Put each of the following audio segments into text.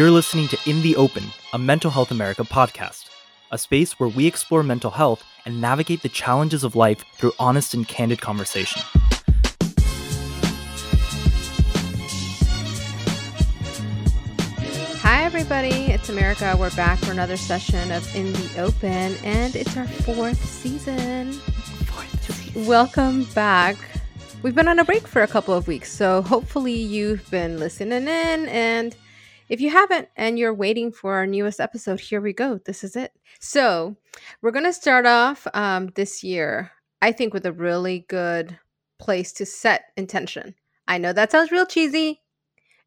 You're listening to In the Open, a Mental Health America podcast, a space where we explore mental health and navigate the challenges of life through honest and candid conversation. Hi, everybody. It's America. We're back for another session of In the Open, and it's our fourth season. Fourth season. Welcome back. We've been on a break for a couple of weeks, so hopefully you've been listening in. And if you haven't and you're waiting for our newest episode, here we go. This is it. So, we're going to start off um, this year, I think, with a really good place to set intention. I know that sounds real cheesy,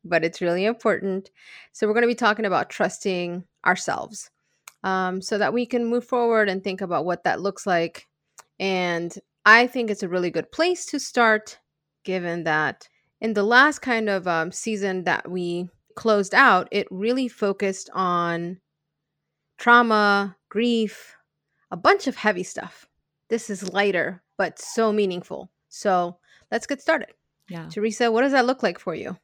but it's really important. So, we're going to be talking about trusting ourselves um, so that we can move forward and think about what that looks like. And I think it's a really good place to start, given that in the last kind of um, season that we closed out, it really focused on trauma, grief, a bunch of heavy stuff. This is lighter, but so meaningful. So let's get started. Yeah. Teresa, what does that look like for you?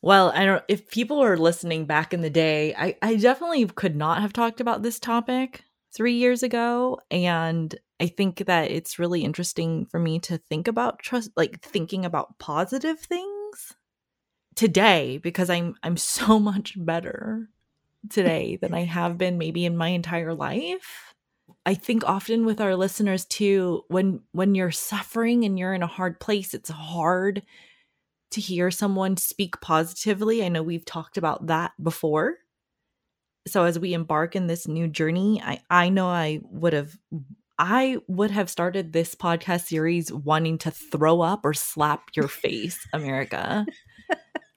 Well, I don't if people are listening back in the day, I, I definitely could not have talked about this topic three years ago. And I think that it's really interesting for me to think about trust like thinking about positive things today because I'm I'm so much better today than I have been maybe in my entire life. I think often with our listeners too when when you're suffering and you're in a hard place it's hard to hear someone speak positively. I know we've talked about that before. So as we embark in this new journey, I I know I would have I would have started this podcast series wanting to throw up or slap your face, America.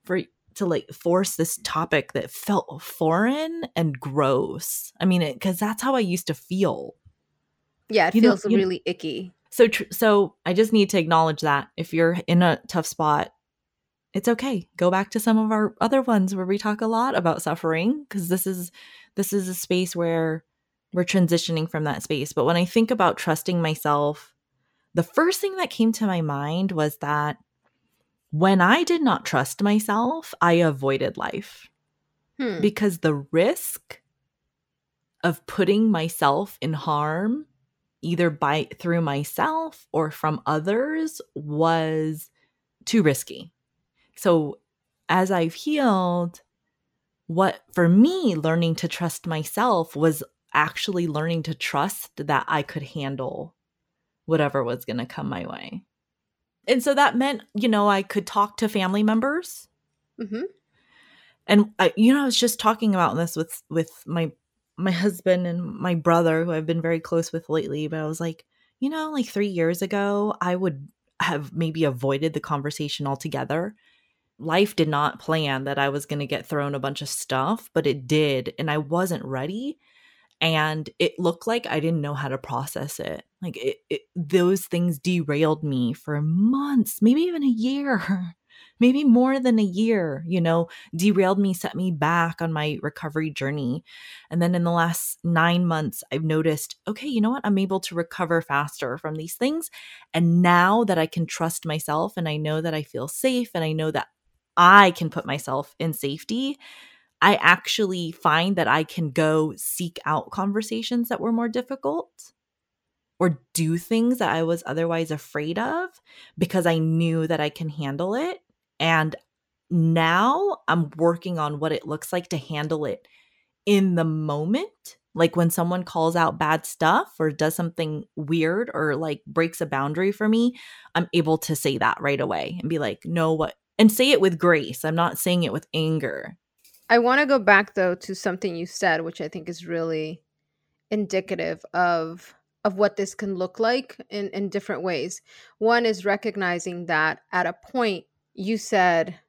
For to like force this topic that felt foreign and gross. I mean, because that's how I used to feel. Yeah, it You feels you- really icky. So, tr- so I just need to acknowledge that if you're in a tough spot, it's okay. Go back to some of our other ones where we talk a lot about suffering because this is this is a space where we're transitioning from that space. But when I think about trusting myself, the first thing that came to my mind was that when I did not trust myself, I avoided life Hmm. because the risk of putting myself in harm either by through myself or from others was too risky. So as I've healed, what for me learning to trust myself was actually learning to trust that I could handle whatever was going to come my way. And so that meant, you know, I could talk to family members hmm and I, you know, I was just talking about this with with my my husband and my brother, who I've been very close with lately. But I was like, you know, like three years ago, I would have maybe avoided the conversation altogether. Life did not plan that I was going to get thrown a bunch of stuff, but it did, and I wasn't ready. And it looked like I didn't know how to process it. Like it, it those things derailed me for months, maybe even a year, maybe more than a year. You know, derailed me, set me back on my recovery journey. And then in the last nine months, I've noticed, okay, you know what? I'm able to recover faster from these things. And now that I can trust myself and I know that I feel safe and I know that I can put myself in safety, I actually find that I can go seek out conversations that were more difficult or do things that I was otherwise afraid of because I knew that I can handle it. And now I'm working on what it looks like to handle it in the moment. Like when someone calls out bad stuff or does something weird or like breaks a boundary for me, I'm able to say that right away and be like, no, what? And say it with grace. I'm not saying it with anger. I want to go back though to something you said, which I think is really indicative of of what this can look like in in different ways. One is recognizing that at a point you said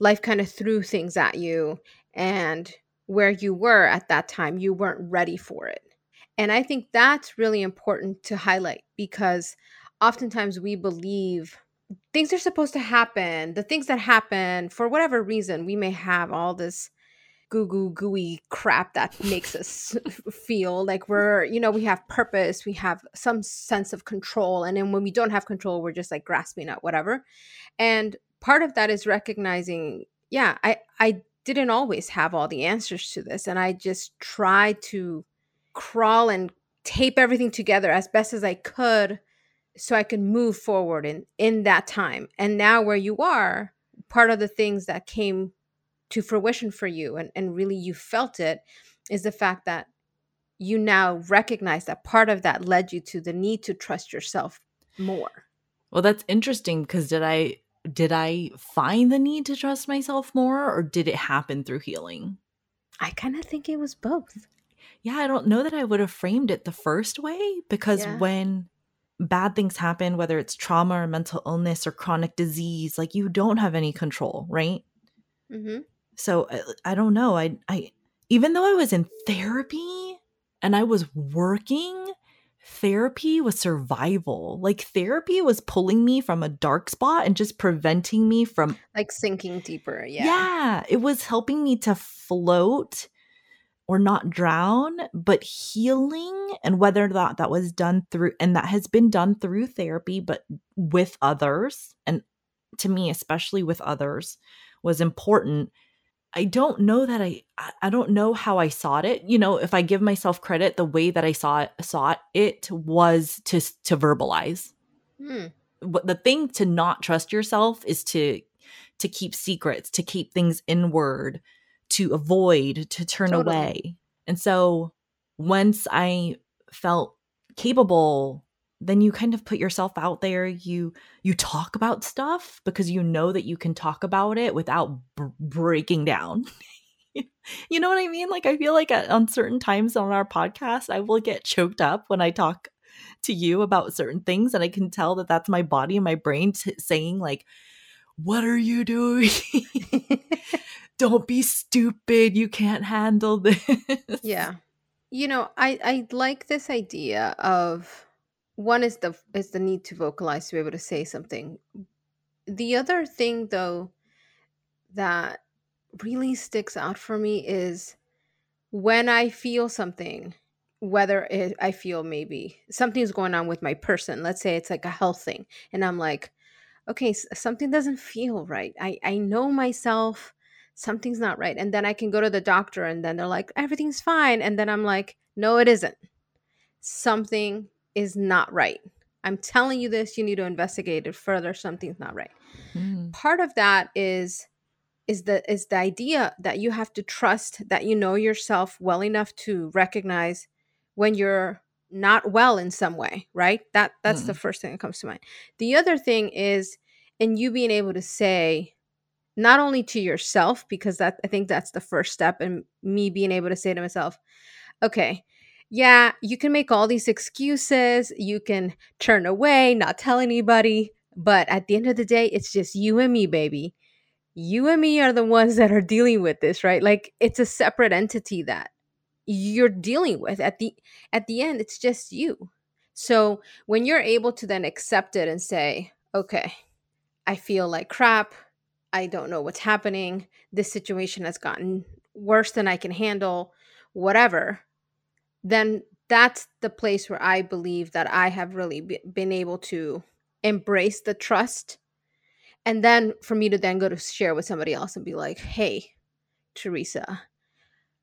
life kind of threw things at you and where you were at that time you weren't ready for it. And I think that's really important to highlight because oftentimes we believe things are supposed to happen. The things that happen for whatever reason, we may have all this goo goo gooey crap that makes us feel like we're you know we have purpose we have some sense of control and then when we don't have control we're just like grasping at whatever and part of that is recognizing yeah i i didn't always have all the answers to this. And I just tried to crawl and tape everything together as best as I could so I could move forward in in that time. And now where you are, part of the things that came to fruition for you and, and really you felt it is the fact that you now recognize that part of that led you to the need to trust yourself more. Well, that's interesting because did I did I find the need to trust myself more or did it happen through healing? I kind of think it was both. Yeah, I don't know that I would have framed it the first way because Yeah. when bad things happen, whether it's trauma or mental illness or chronic disease, like you don't have any control, right? Mm-hmm. So I, I don't know. I I even though I was in therapy and I was working, therapy was survival. Like therapy was pulling me from a dark spot and just preventing me from Like sinking deeper. Yeah. yeah, it was helping me to float or not drown, but healing and whether or not that was done through and that has been done through therapy but with others and to me especially with others was important. I don't know that I I- don't know how I saw it. You know, if I give myself credit, the way that I saw it saw it, was to to verbalize Hmm. what the thing to not trust yourself is to to keep secrets to keep things inward to avoid to turn Totally. away and so once i felt capable then you kind of put yourself out there. You you talk about stuff because you know that you can talk about it without b- breaking down. You know what i mean? Like i feel like at, on certain times on our podcast i will get choked up when i talk to you about certain things and i can tell that that's my body and my brain t- saying like what are you doing? Don't be stupid. You can't handle this. Yeah. You know, I I like this idea of one is the is the need to vocalize to be able to say something. The other thing though that really sticks out for me is when I feel something, whether it, I feel maybe something's going on with my person. Let's say it's like a health thing, and I'm like, okay, something doesn't feel right. I I know myself. Something's not right, and then I can go to the doctor, and then they're like, everything's fine, and then I'm like, no, it isn't. Something is not right. I'm telling you this. You need to investigate it further. Something's not right Mm, part of that is is the is the idea that you have to trust that you know yourself well enough to recognize when you're not well in some way right that that's the first thing that comes to mind the other thing is in you being able to say not only to yourself because that i think that's the first step and me being able to say to myself okay yeah you can make all these excuses you can turn away not tell anybody but at the end of the day it's just you and me baby. You and me are the ones that are dealing with this right? Like it's a separate entity that you're dealing with. At the at the end it's just you. So when you're able to then accept it and say okay i feel like crap. I don't know what's happening. This situation has gotten worse than i can handle whatever then that's the place where i believe that i have really be- been able to embrace the trust and then for me to then go to share with somebody else and be like hey teresa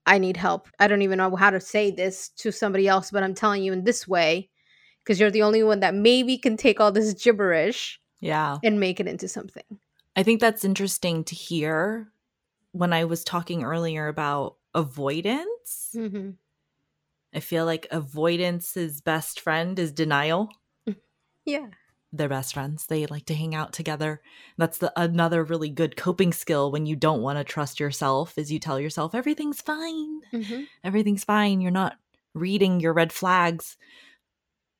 i need help i don't even know how to say this to somebody else but i'm telling you in this way because you're the only one that maybe can take all this gibberish yeah and make it into something I think that's interesting to hear when I was talking earlier about avoidance. mm-hmm. I feel like avoidance's best friend is denial. yeah They're best friends. They like to hang out together. That's the another really good coping skill when you don't want to trust yourself is you tell yourself everything's fine. mm-hmm. Everything's fine. You're not reading your red flags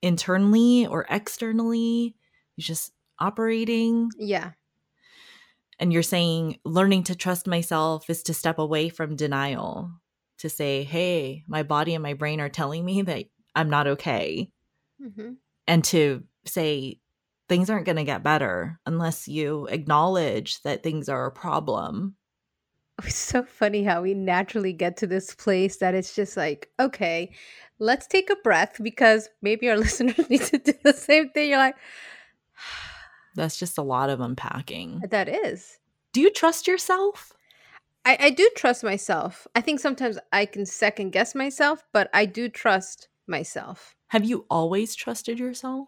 internally or externally. You're just operating yeah and you're saying learning to trust myself is to step away from denial to say hey my body and my brain are telling me that i'm not okay mm-hmm. and to say things aren't going to get better unless you acknowledge that things are a problem. It's so funny how we naturally get to this place that it's just like okay let's take a breath because maybe our listeners need to do the same thing. You're like that's just a lot of unpacking. That is. Do you trust yourself I, I do trust myself. I think sometimes I can second guess myself, but I do trust myself. Have you always trusted yourself?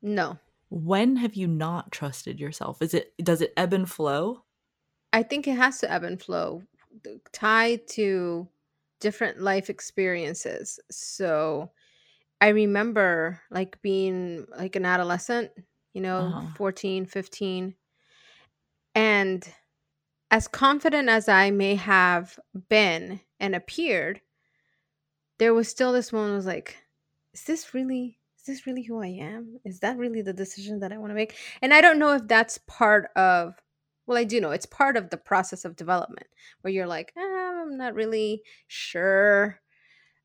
No. When have you not trusted yourself? Is it does it ebb and flow? I think it has to ebb and flow, tied to different life experiences. So I remember like being like an adolescent, you know, Uh-huh. 14, 15. And as confident as I may have been and appeared, there was still this moment was like, is this really is this really who I am? Is that really the decision that I want to make? And I don't know if that's part of well, I do know it's part of the process of development where you're like, "Ah, I'm not really sure.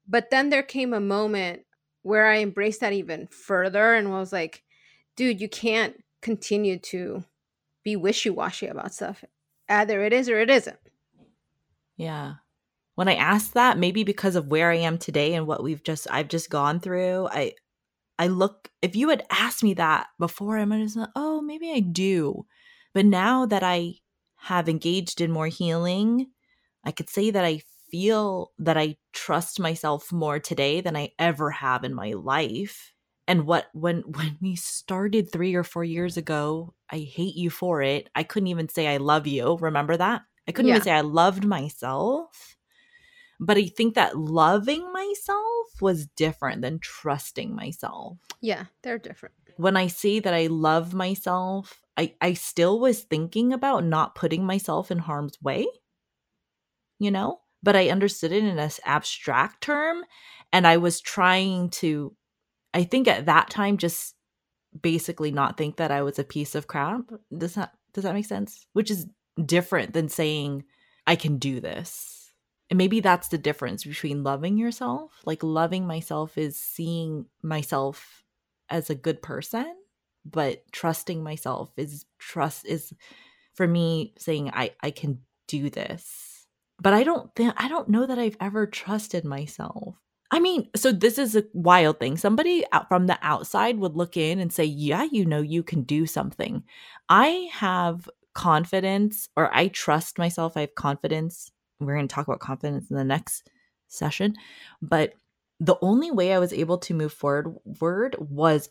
But then there came a moment where I embraced that even further and was like, dude, you can't continue to be wishy washy about stuff. Either it is or it isn't. Yeah. When I asked that, maybe because of where I am today and what we've just I've just gone through, I I look if you had asked me that before, I might have said, oh, maybe I do. But now that I have engaged in more healing, I could say that I feel that I trust myself more today than I ever have in my life. And what when when we started 3 or 4 years ago, I hate you for it. I couldn't even say I love you. Remember that? I couldn't Yeah. even say I loved myself. But I think that loving myself was different than trusting myself Yeah, they're different. when I say that I love myself, I, I still was thinking about not putting myself in harm's way, you know, but I understood it in an abstract term. And I was trying to, I think at that time, just basically not think that I was a piece of crap. Does that, does that make sense? Which is different than saying, I can do this. And maybe that's the difference between loving yourself. Like loving myself is seeing myself as a good person but trusting myself is trust is for me saying i i can do this but i don't think i don't know that i've ever trusted myself i mean so this is a wild thing somebody out from the outside would look in and say yeah you know you can do something i have confidence or i trust myself i have confidence we're going to talk about confidence in the next session but the only way i was able to move forward word was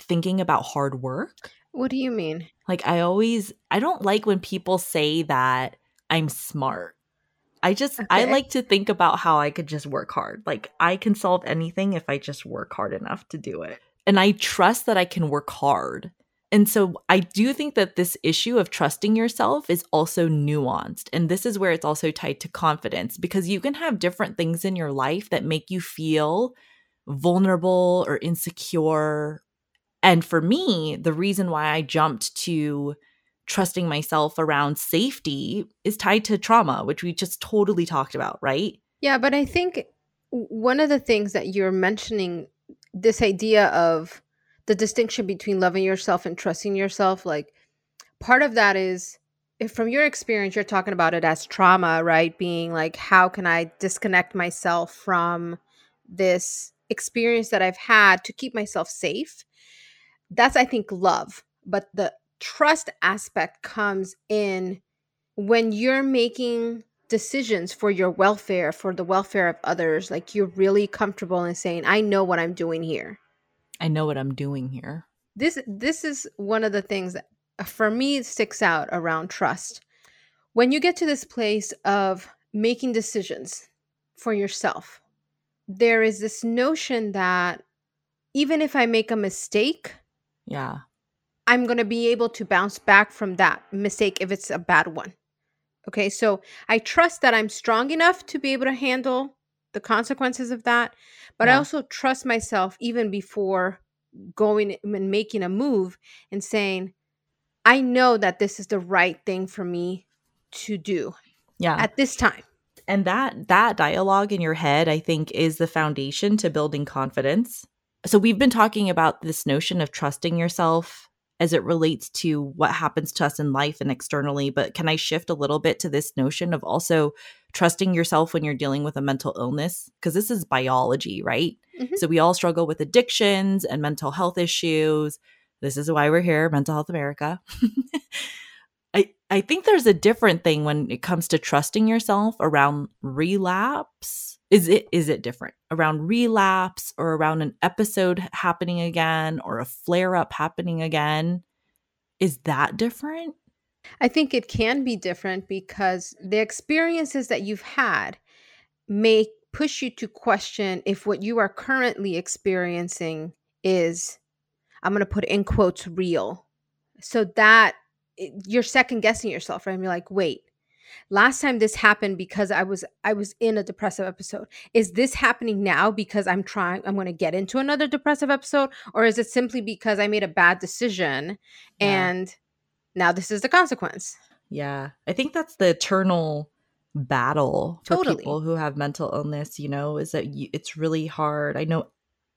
thinking about hard work. What do you mean? Like I always I don't like when people say that I'm smart. I just I like to think about how I could just work hard. Like I can solve anything if I just work hard enough to do it. And I trust that I can work hard. And so I do think that this issue of trusting yourself is also nuanced. And this is where it's also tied to confidence because you can have different things in your life that make you feel vulnerable or insecure. And for me, the reason why I jumped to trusting myself around safety is tied to trauma, which we just totally talked about, right? Yeah, but I think one of the things that you're mentioning, this idea of the distinction between loving yourself and trusting yourself, like part of that is if from your experience you're talking about it as trauma, right? Being like, how can I disconnect myself from this experience that I've had to keep myself safe? That's, I think, love. But the trust aspect comes in when you're making decisions for your welfare, for the welfare of others, like you're really comfortable in saying, I know what I'm doing here. I know what I'm doing here. This this is one of the things that uh, for me sticks out around trust. When you get to this place of making decisions for yourself, there is this notion that even if I make a mistake, Yeah. I'm going to be able to bounce back from that mistake if it's a bad one. Okay, so I trust that I'm strong enough to be able to handle the consequences of that, but I also trust myself even before going and making a move and saying, I know that this is the right thing for me to do Yeah. at this time. and that that dialogue in your head i think is the foundation to building confidence so we've been talking about this notion of trusting yourself as it relates to what happens to us in life and externally but can i shift a little bit to this notion of also trusting yourself when you're dealing with a mental illness because this is biology right Mhm. so we all struggle with addictions and mental health issues this is why we're here mental health america I, I think there's a different thing when it comes to trusting yourself around relapse. Is it is it different around relapse or around an episode happening again or a flare up happening again? Is that different? I think it can be different because the experiences that you've had may push you to question if what you are currently experiencing is, I'm going to put in quotes, real. So that you're second guessing yourself, right? And you're like, wait, last time this happened because I was I was in a depressive episode. Is this happening now because I'm trying I'm going to get into another depressive episode or is it simply because I made a bad decision Yeah. and now this is the consequence? Yeah. I think that's the eternal battle for Totally. people who have mental illness, you know, is that you, it's really hard. I know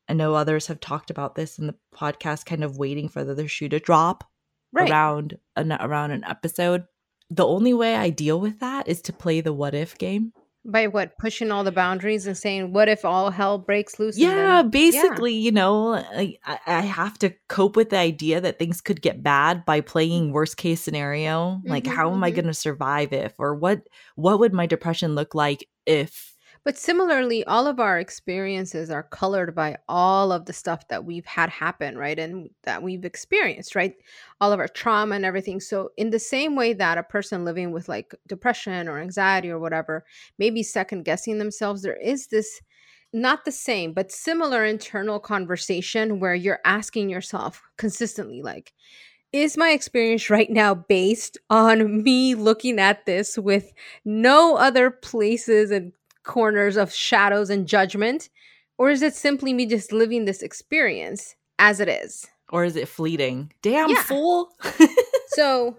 I know others have talked about this in the podcast kind of waiting for the other shoe to drop Right. around an around an episode. The only way I deal with that is to play the what if game. By what? Pushing all the boundaries and saying, what if all hell breaks loose? Yeah, then- basically, you know, I, I have to cope with the idea that things could get bad by playing worst case scenario. Like, Mhm, how am I mhm. going to survive if, or what, what would my depression look like if? But similarly, all of our experiences are colored by all of the stuff that we've had happen, right? And that we've experienced, right? All of our trauma and everything. So, in the same way that a person living with like depression or anxiety or whatever maybe second guessing themselves, there is this not the same, but similar internal conversation where you're asking yourself consistently, like, is my experience right now based on me looking at this with no other places and corners of shadows and judgment? Or is it simply me just living this experience as it is? Or is it fleeting? Damn Yeah. fool. So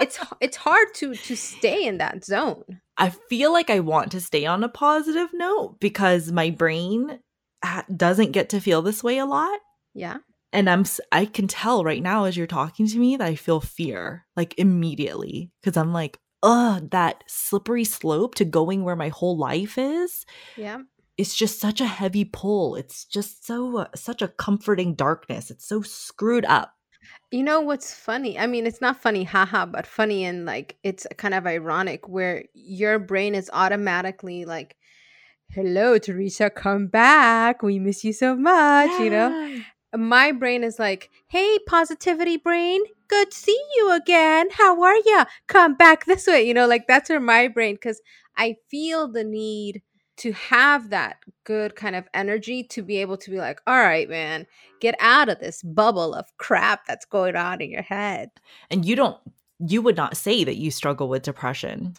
it's it's hard to to stay in that zone. I feel like I want to stay on a positive note because my brain doesn't get to feel this way a lot. Yeah. and i'm I can tell right now as you're talking to me that i feel fear like immediately because i'm like ugh that slippery slope to going where my whole life is Yeah. it's just such a heavy pull it's just so uh, such a comforting darkness it's so screwed up You know what's funny? I mean, it's not funny, haha, but funny and like it's kind of ironic where your brain is automatically like, hello, Teresa, come back. We miss you so much, you know? My brain is like, "Hey, positivity brain, good to see you again. How are ya? Come back this way." You know, like that's where my brain cuz I feel the need to have that good kind of energy to be able to be like, "All right, man, get out of this bubble of crap that's going on in your head." and you don't you would not say that you struggle with depression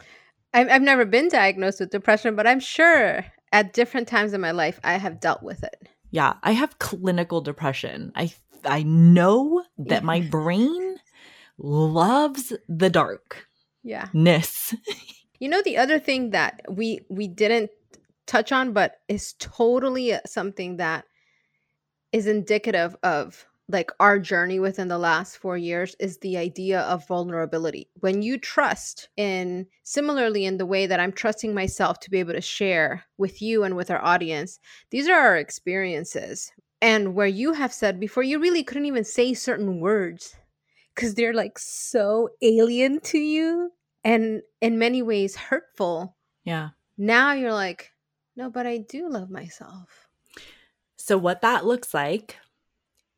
I've, I've never been diagnosed with depression, but I'm sure at different times in my life I have dealt with it. yeah i have clinical depression i i know that my brain loves the darkness Yeah. Ness. You know the other thing that we we didn't touch on but is totally something that is indicative of like our journey within the last 4 years is the idea of vulnerability. When you trust in similarly in the way that I'm trusting myself to be able to share with you and with our audience, these are our experiences. And where you have said before you really couldn't even say certain words cuz they're like so alien to you and in many ways hurtful. yeah Now you're like, no, but I do love myself. So, what that looks like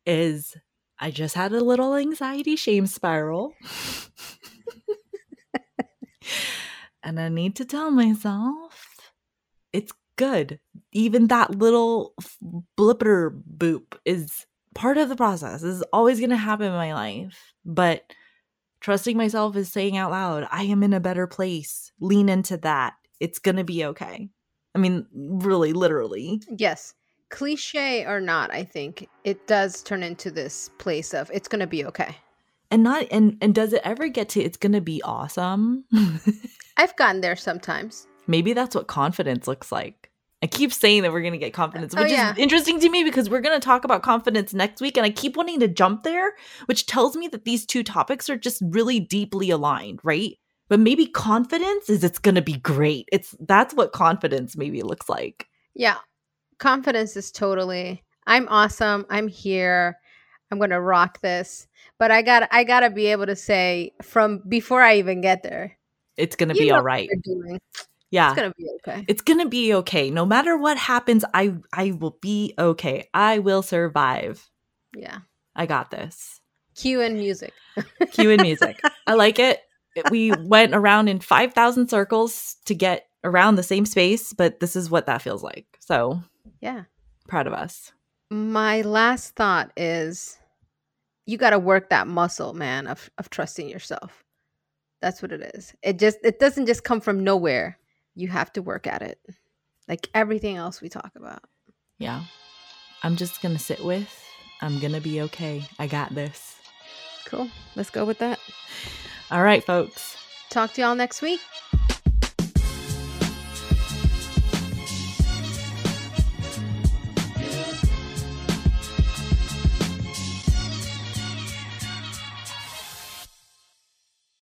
is I just had a little anxiety shame spiral. and I need to tell myself it's good. Even that little blipper boop is part of the process. This is always going to happen in my life. But trusting myself is saying out loud, I am in a better place. Lean into that. It's going to be okay. I mean, really, literally. Yes. Cliche or not, I think it does turn into this place of it's going to be okay. and not and and does it ever get to it's gonna be awesome I've gotten there sometimes. Maybe that's what confidence looks like i keep saying that we're gonna get confidence Oh, which yeah. is interesting to me because we're gonna talk about confidence next week and i keep wanting to jump there which tells me that these two topics are just really deeply aligned right but maybe confidence is it's gonna be great it's that's what confidence maybe looks like Yeah. Confidence is totally, I'm awesome. I'm here. I'm gonna rock this. But I got I gotta be able to say from before I even get there, It's gonna be all right. all what right. Yeah. It's gonna be okay. it's gonna be okay. No matter what happens, I I will be okay. I will survive. Yeah. I got this. Cue and music. Cue and music. I like it. We went around in five thousand circles to get around the same space, but this is what that feels like. So Yeah. proud of us. My last thought is you got to work that muscle, man, of of trusting yourself. That's what it is. It just it doesn't just come from nowhere. You have to work at it. Like everything else we talk about. Yeah. I'm just gonna sit with. I'm gonna be okay. I got this. Cool. Let's go with that. All right, folks. Talk to y'all next week.